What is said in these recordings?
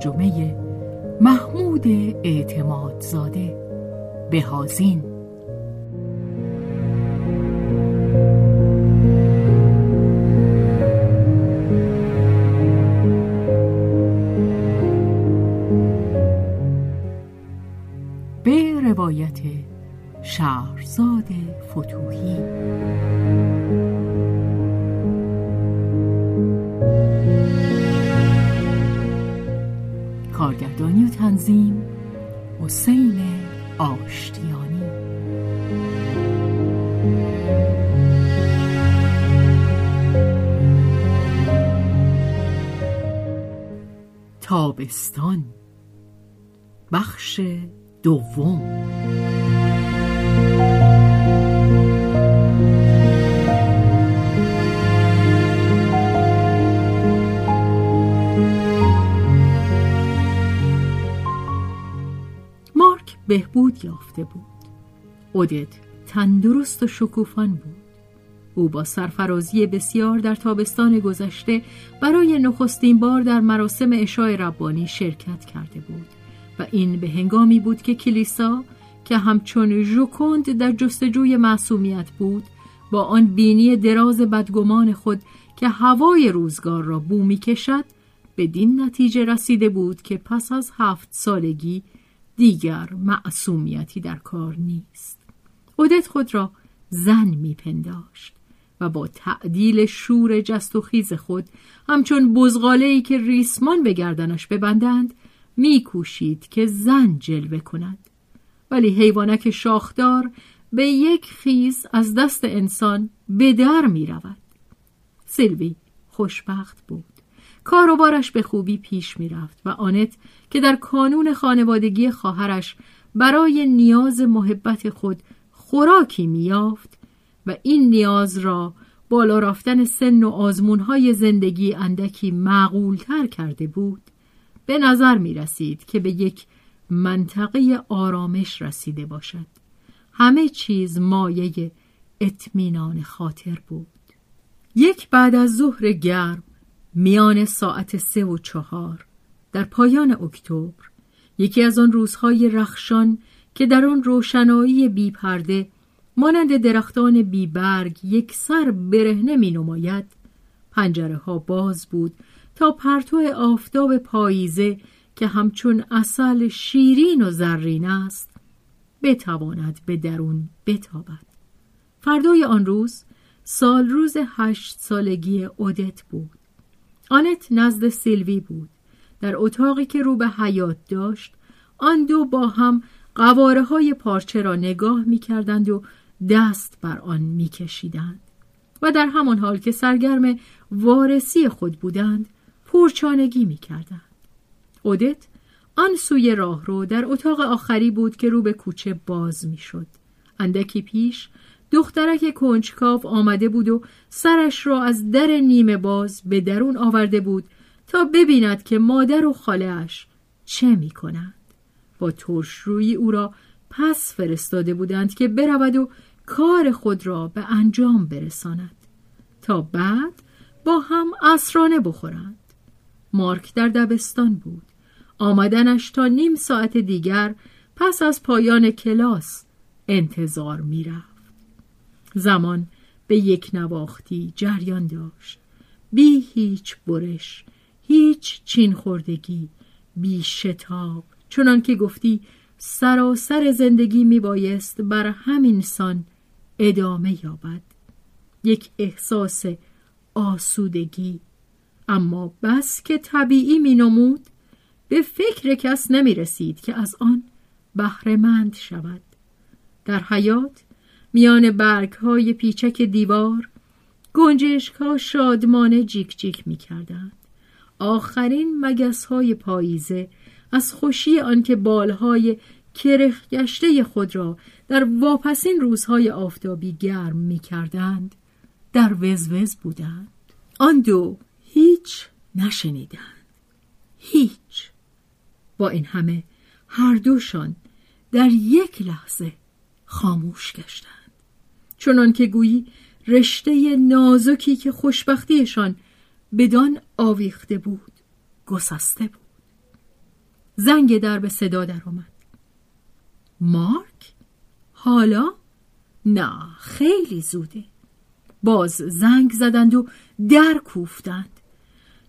ترجمه محمود اعتمادزاده بهازین به روایت شهرزاد فتوحی. تنظیم حسین آشتیانی. تابستان. بخش دوم. بهبود یافته بود. اودت تندرست و شکوفان بود. او با سرفرازی بسیار در تابستان گذشته برای نخستین بار در مراسم اشای ربانی شرکت کرده بود و این به هنگامی بود که کلیسا که همچون ژوکند در جستجوی معصومیت بود با آن بینی دراز بدگمان خود که هوای روزگار را بو می کشد بدین نتیجه رسیده بود که پس از هفت سالگی دیگر معصومیتی در کار نیست خودت خود را زن میپنداشت و با تعدیل شور جست و خیز خود همچون بزغاله که ریسمان به گردنش ببندند میکوشید که زن جلوه کند ولی حیوانک شاخدار به یک خیز از دست انسان به در می رود. سیلوی خوشبخت بود. کاروبارش به خوبی پیش می رفت و آنت که در کانون خانوادگی خواهرش برای نیاز محبت خود خوراکی می یافت و این نیاز را بالا رفتن سن و آزمونهای زندگی اندکی معقولتر کرده بود به نظر می رسید که به یک منطقه آرامش رسیده باشد. همه چیز مایه اطمینان خاطر بود. یک بعد از ظهر گرم میان ساعت سه و چهار در پایان اکتبر یکی از آن روزهای رخشان که در آن روشنایی بی پرده مانند درختان بی برگ یک سر برهنه می نماید پنجره ها باز بود تا پرتو آفتاب پاییزه که همچون اصل شیرین و زرین است بتواند به درون بتابد. فردای آن روز سال روز هشت سالگی اودت بود. آنت نزد سیلوی بود در اتاقی که رو به حیات داشت آن دو با هم قواره های پارچه را نگاه می کردند و دست بر آن می کشیدند. و در همان حال که سرگرم وارسی خود بودند پرچانگی می کردند. اودت آن سوی راه رو در اتاق آخری بود که رو به کوچه باز می شد. اندکی پیش دخترک کنجکاو آمده بود و سرش را از در نیمه باز به درون آورده بود تا ببیند که مادر و خالهاش چه می کنند. با ترش روی او را پس فرستاده بودند که برود و کار خود را به انجام برساند تا بعد با هم اسرانه بخورند. مارک در دبستان بود. آمدنش تا نیم ساعت دیگر پس از پایان کلاس انتظار می‌رفت. زمان به یک نواختی جریان داشت. بی هیچ برش هیچ چین خوردگی بی شتاب. چنان که گفتی سراسر زندگی می بایست بر همین سان ادامه یابد. یک احساس آسودگی. اما بس که طبیعی می نمود به فکر کس نمی رسید که از آن بهرهمند شود. در حیات میان برگ های پیچک دیوار گنجشک ها شادمانه جیک جیک می کردند. آخرین مگس های پاییزه از خوشی آنکه بالهای کرخ گشته خود را در واپسین روزهای آفتابی گرم می کردند در وزوز بودند. آن دو هیچ نشنیدند. هیچ. با این همه هر دوشان در یک لحظه خاموش گشتند. چنان که گویی رشته نازکی که خوشبختیشان بدان آویخته بود گسسته بود. زنگ در به صدا در آمد. مارک؟ حالا؟ نه خیلی زوده. باز زنگ زدند و در کوفتند.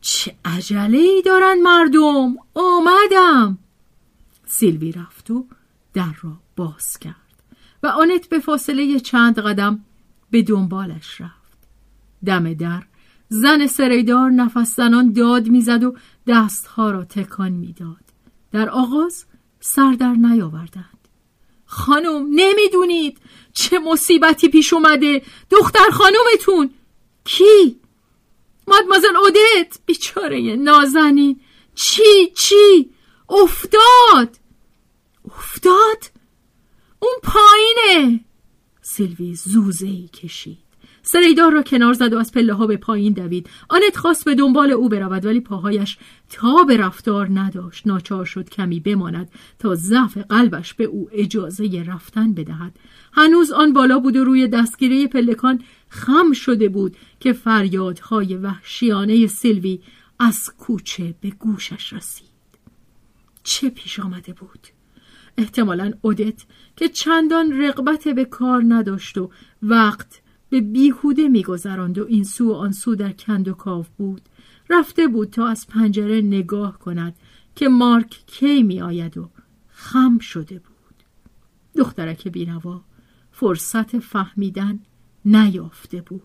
چه عجله ای دارن مردم! آمدم! سیلوی رفت و در را باز کرد. و آنت به فاصله چند قدم به دنبالش رفت. دم در زن سریدار نفس زنان داد می‌زد و دستها را تکان می‌داد. در آغاز سر در نیاوردند. خانم نمی‌دونید چه مصیبتی پیش اومده. دختر خانومتون. کی؟ مادمازل اودت. بیچاره نازنین. چی؟ چی؟ افتاد. افتاد؟ اون پایینه. سیلوی زوزه ای کشید. سریدار را کنار زد و از پله ها به پایین دوید. آنت خواست به دنبال او برود ولی پاهایش تا به رفتار نداشت. ناچار شد کمی بماند تا ضعف قلبش به او اجازه رفتن بدهد. هنوز آن بالا بود و روی دستگیره پلکان خم شده بود که فریادهای وحشیانه سیلوی از کوچه به گوشش رسید. چه پیش آمده بود؟ احتمالا اودت که چندان رقبت به کار نداشت و وقت به بیهوده میگذراند و این سو و آن سو در کند و کاف بود. رفته بود تا از پنجره نگاه کند که مارک کی می آید و خم شده بود. دخترک بینوا فرصت فهمیدن نیافته بود.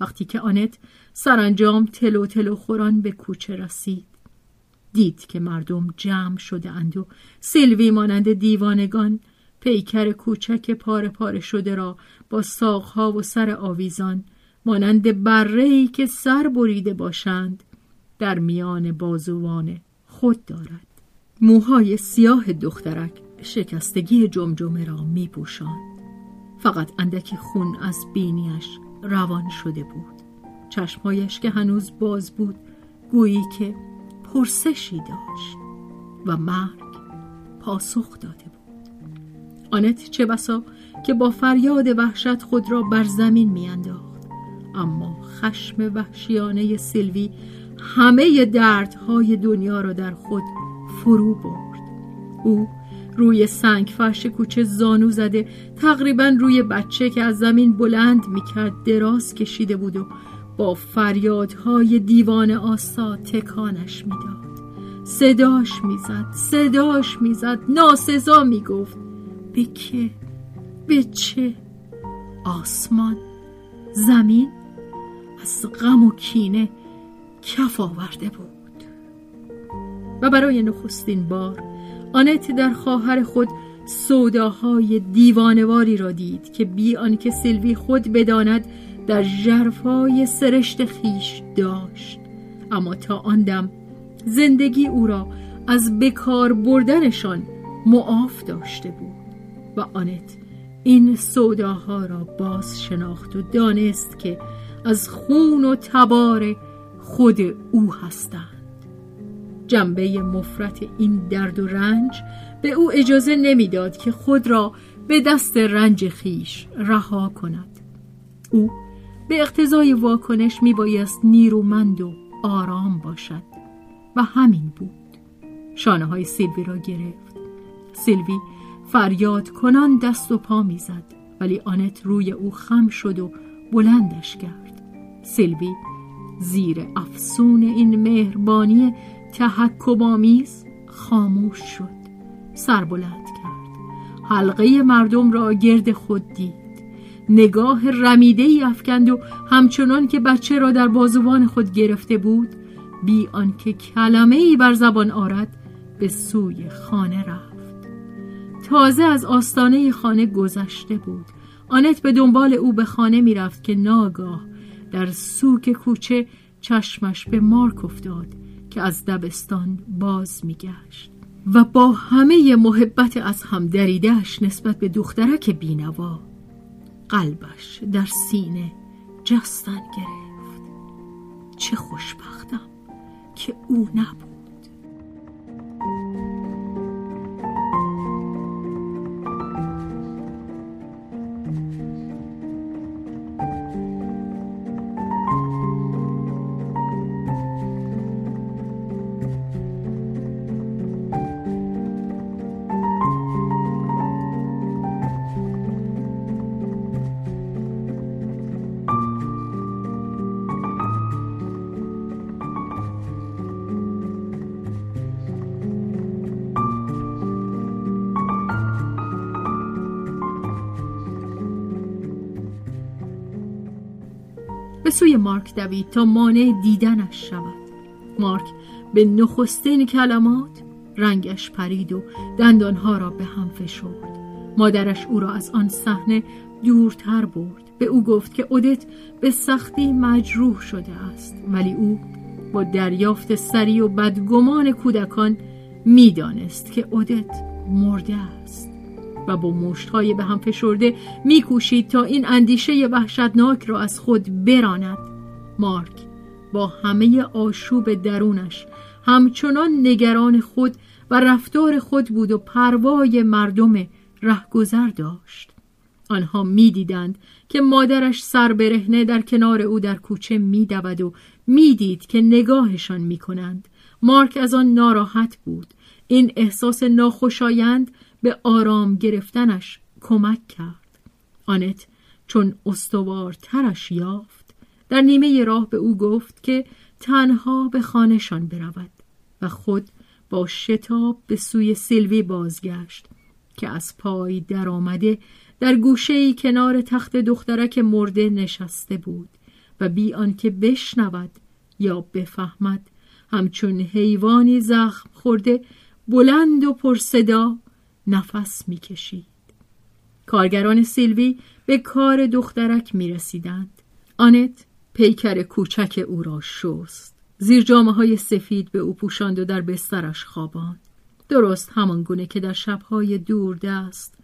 وقتی که آنت سرانجام تلو تلو خوران به کوچه رسید دید که مردم جمع شده اند و سلوی مانند دیوانگان پیکر کوچک پاره پاره شده را با ساقها و سر آویزان مانند برهی که سر بریده باشند در میان بازوان خود دارد موهای سیاه دخترک شکستگی جمجمه را می. فقط اندکی خون از بینیش روان شده بود چشمهایش که هنوز باز بود گویی که پرسشی داشت و مرگ پاسخ داده بود. آنت چه بسا که با فریاد وحشت خود را بر زمین میانداخت اما خشم وحشیانه سیلوی همه دردهای دنیا را در خود فرو برد. او روی سنگ فرش کوچه زانو زده تقریبا روی بچه که از زمین بلند می‌کرد دراز کشیده بود و با فریادهای دیوان آسا تکانش می‌داد. صداش می‌زد صداش می‌زد ناسزا می‌گفت. به که؟ به چه؟ آسمان زمین؟ از غم و کینه کف آورده بود. و برای نخستین بار آنت در خواهر خود سوداهای دیوانواری را دید که بی آنکه سیلوی خود بداند در جرفای سرشت خیش داشت. اما تا آن دم زندگی او را از بکار بردنشان معاف داشته بود و آنت این سوداها را باز شناخت و دانست که از خون و تبار خود او هستند. جنبه مفرت این درد و رنج به او اجازه نمی‌داد که خود را به دست رنج خیش رها کند. او به اقتضای واکنش می بایست نیرومند و آرام باشد. و همین بود. شانه های سیلوی را گرفت. سیلوی فریاد کنان دست و پا می‌زد ولی آنت روی او خم شد و بلندش کرد. سیلوی زیر افسون این مهربانی تحکبامیز خاموش شد. سر بلند کرد. حلقه مردم را گرد خود دید. نگاه رمیده ای افکند و همچنان که بچه را در بازوان خود گرفته بود بی آنکه کلمه ای بر زبان آرد به سوی خانه رفت. تازه از آستانه خانه گذشته بود. آنت به دنبال او به خانه می‌رفت که ناگاه در سوک کوچه چشمش به مارک افتاد که از دبستان باز میگشت و با همه محبت از هم دریدهش نسبت به دخترک بینوا قلبش در سینه جستن گرفت. چه خوشبختم که او نبود. به سوی مارک دوید تا مانع دیدنش شود. مارک به نخستین کلمات رنگش پرید و دندانها را به هم فشرد. مادرش او را از آن صحنه دورتر برد. به او گفت که اودت به سختی مجروح شده است. ولی او با دریافت سری و بدگمان کودکان می‌دانست که اودت مرده است. و با مشتهای به هم فشرده میکوشید تا این اندیشه وحشتناک را از خود براند. مارک با همه آشوب درونش همچنان نگران خود و رفتار خود بود و پروای مردم رهگذر داشت. آنها می‌دیدند که مادرش سر برهنه در کنار او در کوچه میدود و می‌دید که نگاهشان می‌کنند. مارک از آن ناراحت بود. این احساس ناخوشایند به آرام گرفتنش کمک کرد. آنت چون استوارترش یافت در نیمه راه به او گفت که تنها به خانهشان برود و خود با شتاب به سوی سیلوی بازگشت که از پای درآمده در گوشه کنار تخت دخترک مرده نشسته بود و بی آنکه بشنود یا بفهمد همچون حیوانی زخم خورده بلند و پرصدا نفس می‌کشید کارگران سیلوی به کار دخترک می رسیدند. آنت پیکر کوچک او را شست. زیر جامعه های سفید به او پوشاند و در بسترش خواباند. درست همان گونه که در شبهای دوردست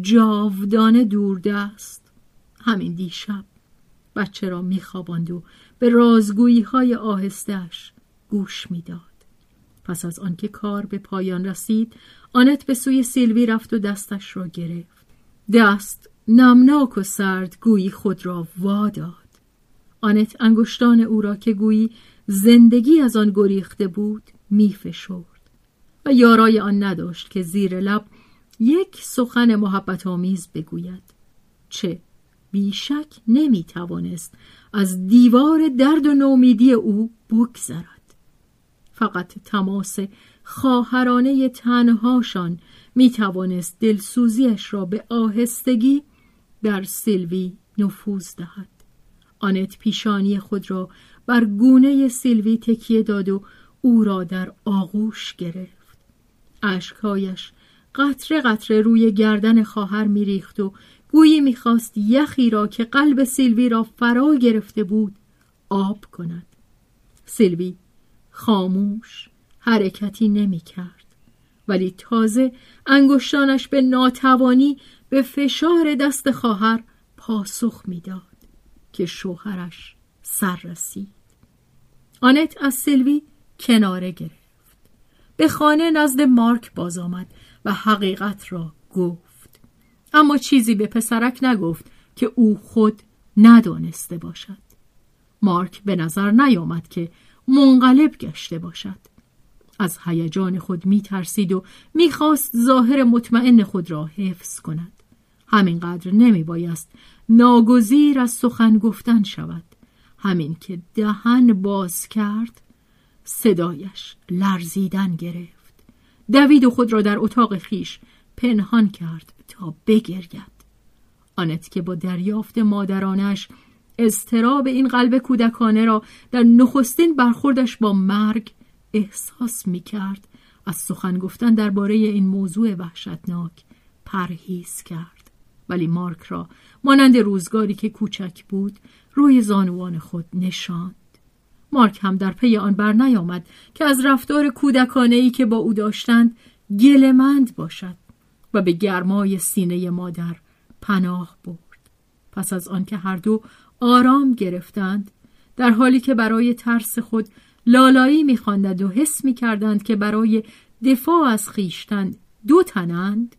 جاودانه دوردست همین دیشب بچه را میخواباند و به رازگویی های آهستش گوش می‌داد. پس از آنکه کار به پایان رسید آنت به سوی سیلوی رفت و دستش را گرفت. دست نمناک و سرد گویی خود را واداد آنت انگشتان او را که گویی زندگی از آن گریخته بود میفشرد. و یارای آن نداشت که زیر لب یک سخن محبت آمیز بگوید. چه؟ بیشک نمی توانست از دیوار درد و نومیدی او بگذرد. فقط تماس خواهرانه تنهاشان می توانست دلسوزیش را به آهستگی در سیلوی نفوذ دهد. آنت پیشانی خود را بر گونه سیلوی تکیه داد و او را در آغوش گرفت. اشکهایش قطره قطره روی گردن خواهر میریخت و گویی می‌خواست یخی را که قلب سیلوی را فرا گرفته بود آب کند. سیلوی خاموش حرکتی نمی کرد. ولی تازه انگشتانش به ناتوانی به فشار دست خواهر پاسخ می‌داد که شوهرش سر رسید. آنت از سلوی کناره گرفت. به خانه نزد مارک باز آمد و حقیقت را گفت. اما چیزی به پسرک نگفت که او خود ندانسته باشد. مارک به نظر نیامد که منقلب گشته باشد. از هیجان خود می ترسید و می‌خواست ظاهر مطمئن خود را حفظ کند. همینقدر نمی بایست ناگزیر از سخن گفتن شود. همین که دهن باز کرد صدایش لرزیدن گرفت. دوید و خود را در اتاق خیش پنهان کرد تا بگرید. آنت که با دریافت مادرانش اضطراب این قلب کودکانه را در نخستین برخوردش با مرگ احساس می کرد از سخن گفتن درباره این موضوع وحشتناک پرهیز کرد. ولی مارک را مانند روزگاری که کوچک بود روی زانوان خود نشاند. مارک هم در پی آن بر نیامد که از رفتار کودکانه ای که با او داشتند گلمند باشد و به گرمای سینه مادر پناه برد. پس از آنکه هر دو آرام گرفتند در حالی که برای ترس خود لالایی میخواندند و حس می‌کردند که برای دفاع از خیشتن دو تنند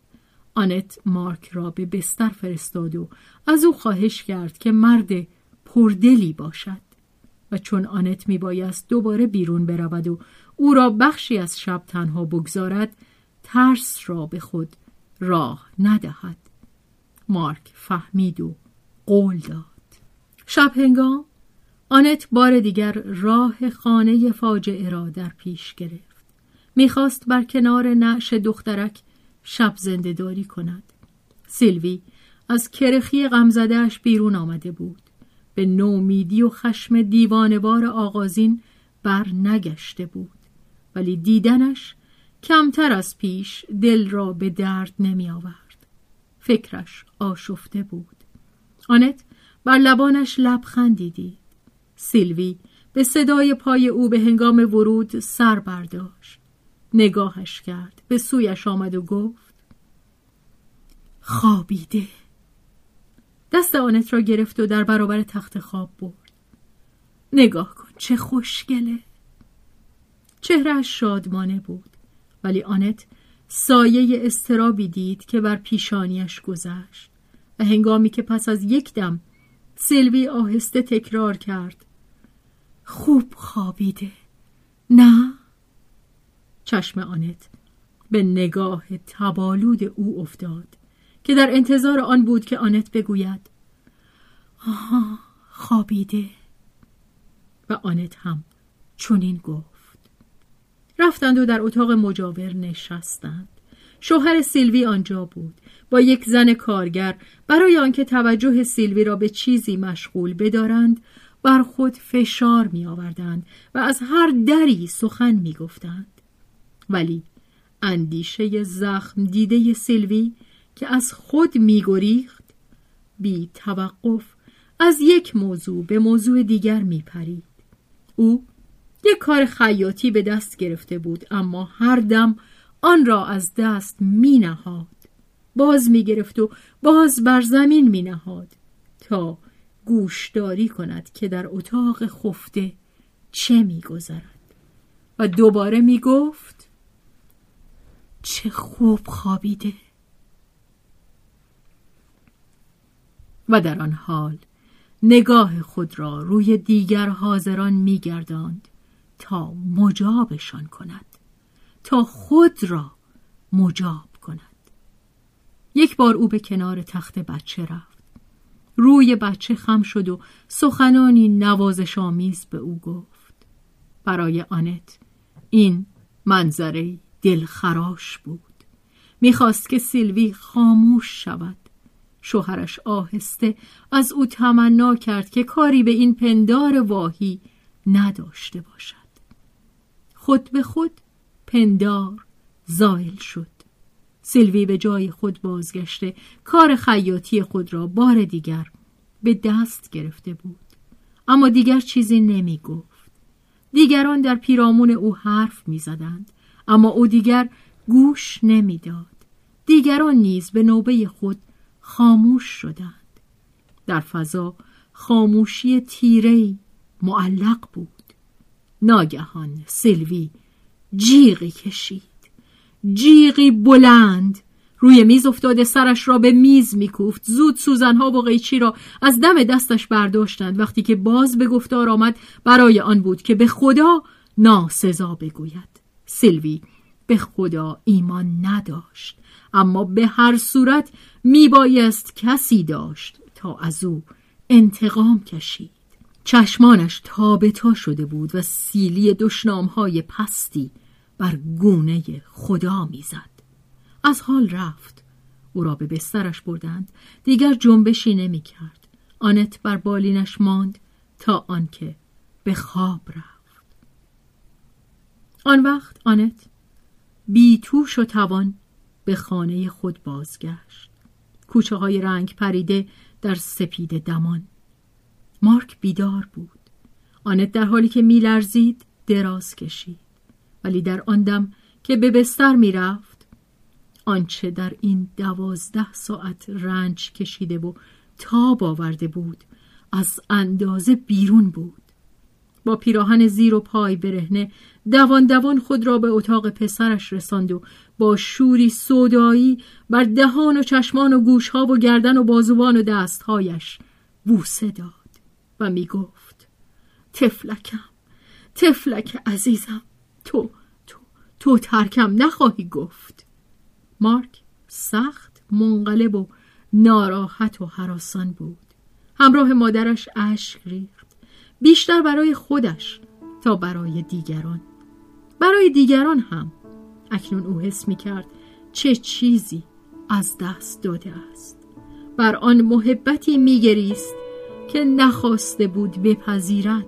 آنت مارک را به بستر فرستاد و از او خواهش کرد که مرد پردلی باشد. و چون آنت میبایست دوباره بیرون برود و او را بخشی از شب تنها بگذارد ترس را به خود راه ندهد. مارک فهمید و قول داد. شب هنگام آنت بار دیگر راه خانه فاجعه را در پیش گرفت. می‌خواست بر کنار نعش دخترک شب داری کند. سیلوی از کرخی غمزدهش بیرون آمده بود. به نومیدی و خشم دیوانوار آغازین بر نگشته بود. ولی دیدنش کمتر از پیش دل را به درد نمی آورد فکرش آشفته بود. آنت بر لبانش لبخندی دید. سیلوی به صدای پای او به هنگام ورود سر برداشت. نگاهش کرد به سویش آمد و گفت خوابیده. دست آنت را گرفت و در برابر تخت خواب برد. نگاه کن چه خوشگله. چهرهش شادمانه بود ولی آنت سایه استرابی دید که بر پیشانیش گذشت و هنگامی که پس از یک دم سیلوی آهسته تکرار کرد. خوب خوابیده. نه؟ چشم آنت به نگاه تبالود او افتاد که در انتظار آن بود که آنت بگوید آها خوابیده. و آنت هم چنین گفت. رفتند و در اتاق مجاور نشستند. شوهر سیلوی آنجا بود با یک زن کارگر برای آنکه توجه سیلوی را به چیزی مشغول بدارند بر خود فشار می آوردند و از هر دری سخن می گفتند. ولی اندیشه زخم دیده سیلوی که از خود می گریخت بی توقف از یک موضوع به موضوع دیگر می پرید. او یک کار خیاطی به دست گرفته بود اما هر دم آن را از دست می نهاد. باز می گرفت و باز بر زمین می نهاد تا گوشداری کند که در اتاق خفته چه می گذرد و دوباره می گفت چه خوب خوابیده. و در آن حال نگاه خود را روی دیگر حاضران میگرداند تا مجابشان کند. تا خود را مجاب کند. یک بار او به کنار تخت بچه رفت. روی بچه خم شد و سخنانی نوازش آمیز به او گفت. برای آنت این منظره دلخراش بود. می‌خواست که سیلوی خاموش شود. شوهرش آهسته از او تمنا کرد که کاری به این پندار واهی نداشته باشد. خود به خود پندار زائل شد. سیلوی به جای خود بازگشته کار خیاطی خود را بار دیگر به دست گرفته بود. اما دیگر چیزی نمی گفت. دیگران در پیرامون او حرف می زدند اما او دیگر گوش نمی‌داد. دیگران نیز به نوبه خود خاموش شدند. در فضا خاموشی تیرهی معلق بود. ناگهان سلوی جیغی کشید. جیغی بلند. روی میز افتاده سرش را به میز میکوفت. زود سوزنها و قیچی را از دم دستش برداشتند. وقتی که باز به گفتار آمد برای آن بود که به خدا ناسزا بگوید. سلوی به خدا ایمان نداشت. اما به هر صورت میبایست کسی داشت تا از او انتقام کشید. چشمانش تابتا شده بود و سیلی دشنامهای پستی بر گونه خدا می‌زد. از حال رفت. او را به بسترش بردند. دیگر جنبشی نمی‌کرد. آنت بر بالینش ماند تا آنکه به خواب رفت. آن وقت آنت بی توش و توان به خانه خود بازگشت. کوچه های رنگ پریده در سپید دمان. مارک بیدار بود. آنت در حالی که میلرزید دراز کشید. ولی در آن دم که به بستر می‌رفت آنچه در این دوازده ساعت رنج کشیده و تاب آورده بود از اندازه بیرون بود. با پیراهن زیر و پای برهنه دوان دوان خود را به اتاق پسرش رساند و با شوری سودایی بر دهان و چشمان و گوشها و گردن و بازوان و دستهایش بوسه داد و می گفت تفلکم تفلک عزیزم تو تو تو ترکم نخواهی گفت. مارک سخت منقلب و ناراحت و حراسان بود. همراه مادرش اشک ریخت. بیشتر برای خودش تا برای دیگران. برای دیگران هم. اکنون او حس می کرد چه چیزی از دست داده است. بر آن محبتی میگریست که نخواسته بود بپذیرد.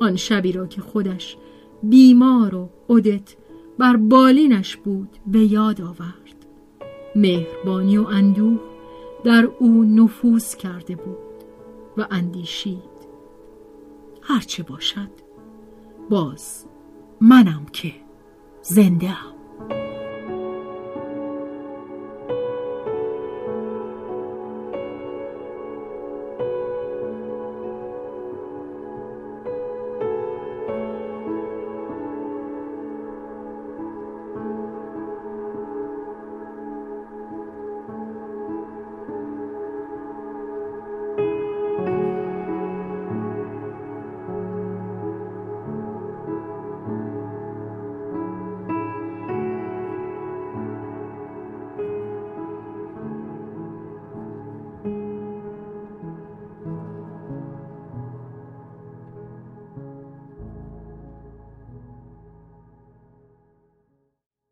آن شبی را که خودش بیمار و عدت بر بالینش بود به یاد آورد. مهربانی و اندوه در او نفوذ کرده بود و اندیشید. هرچه باشد باز منم که زنده ام.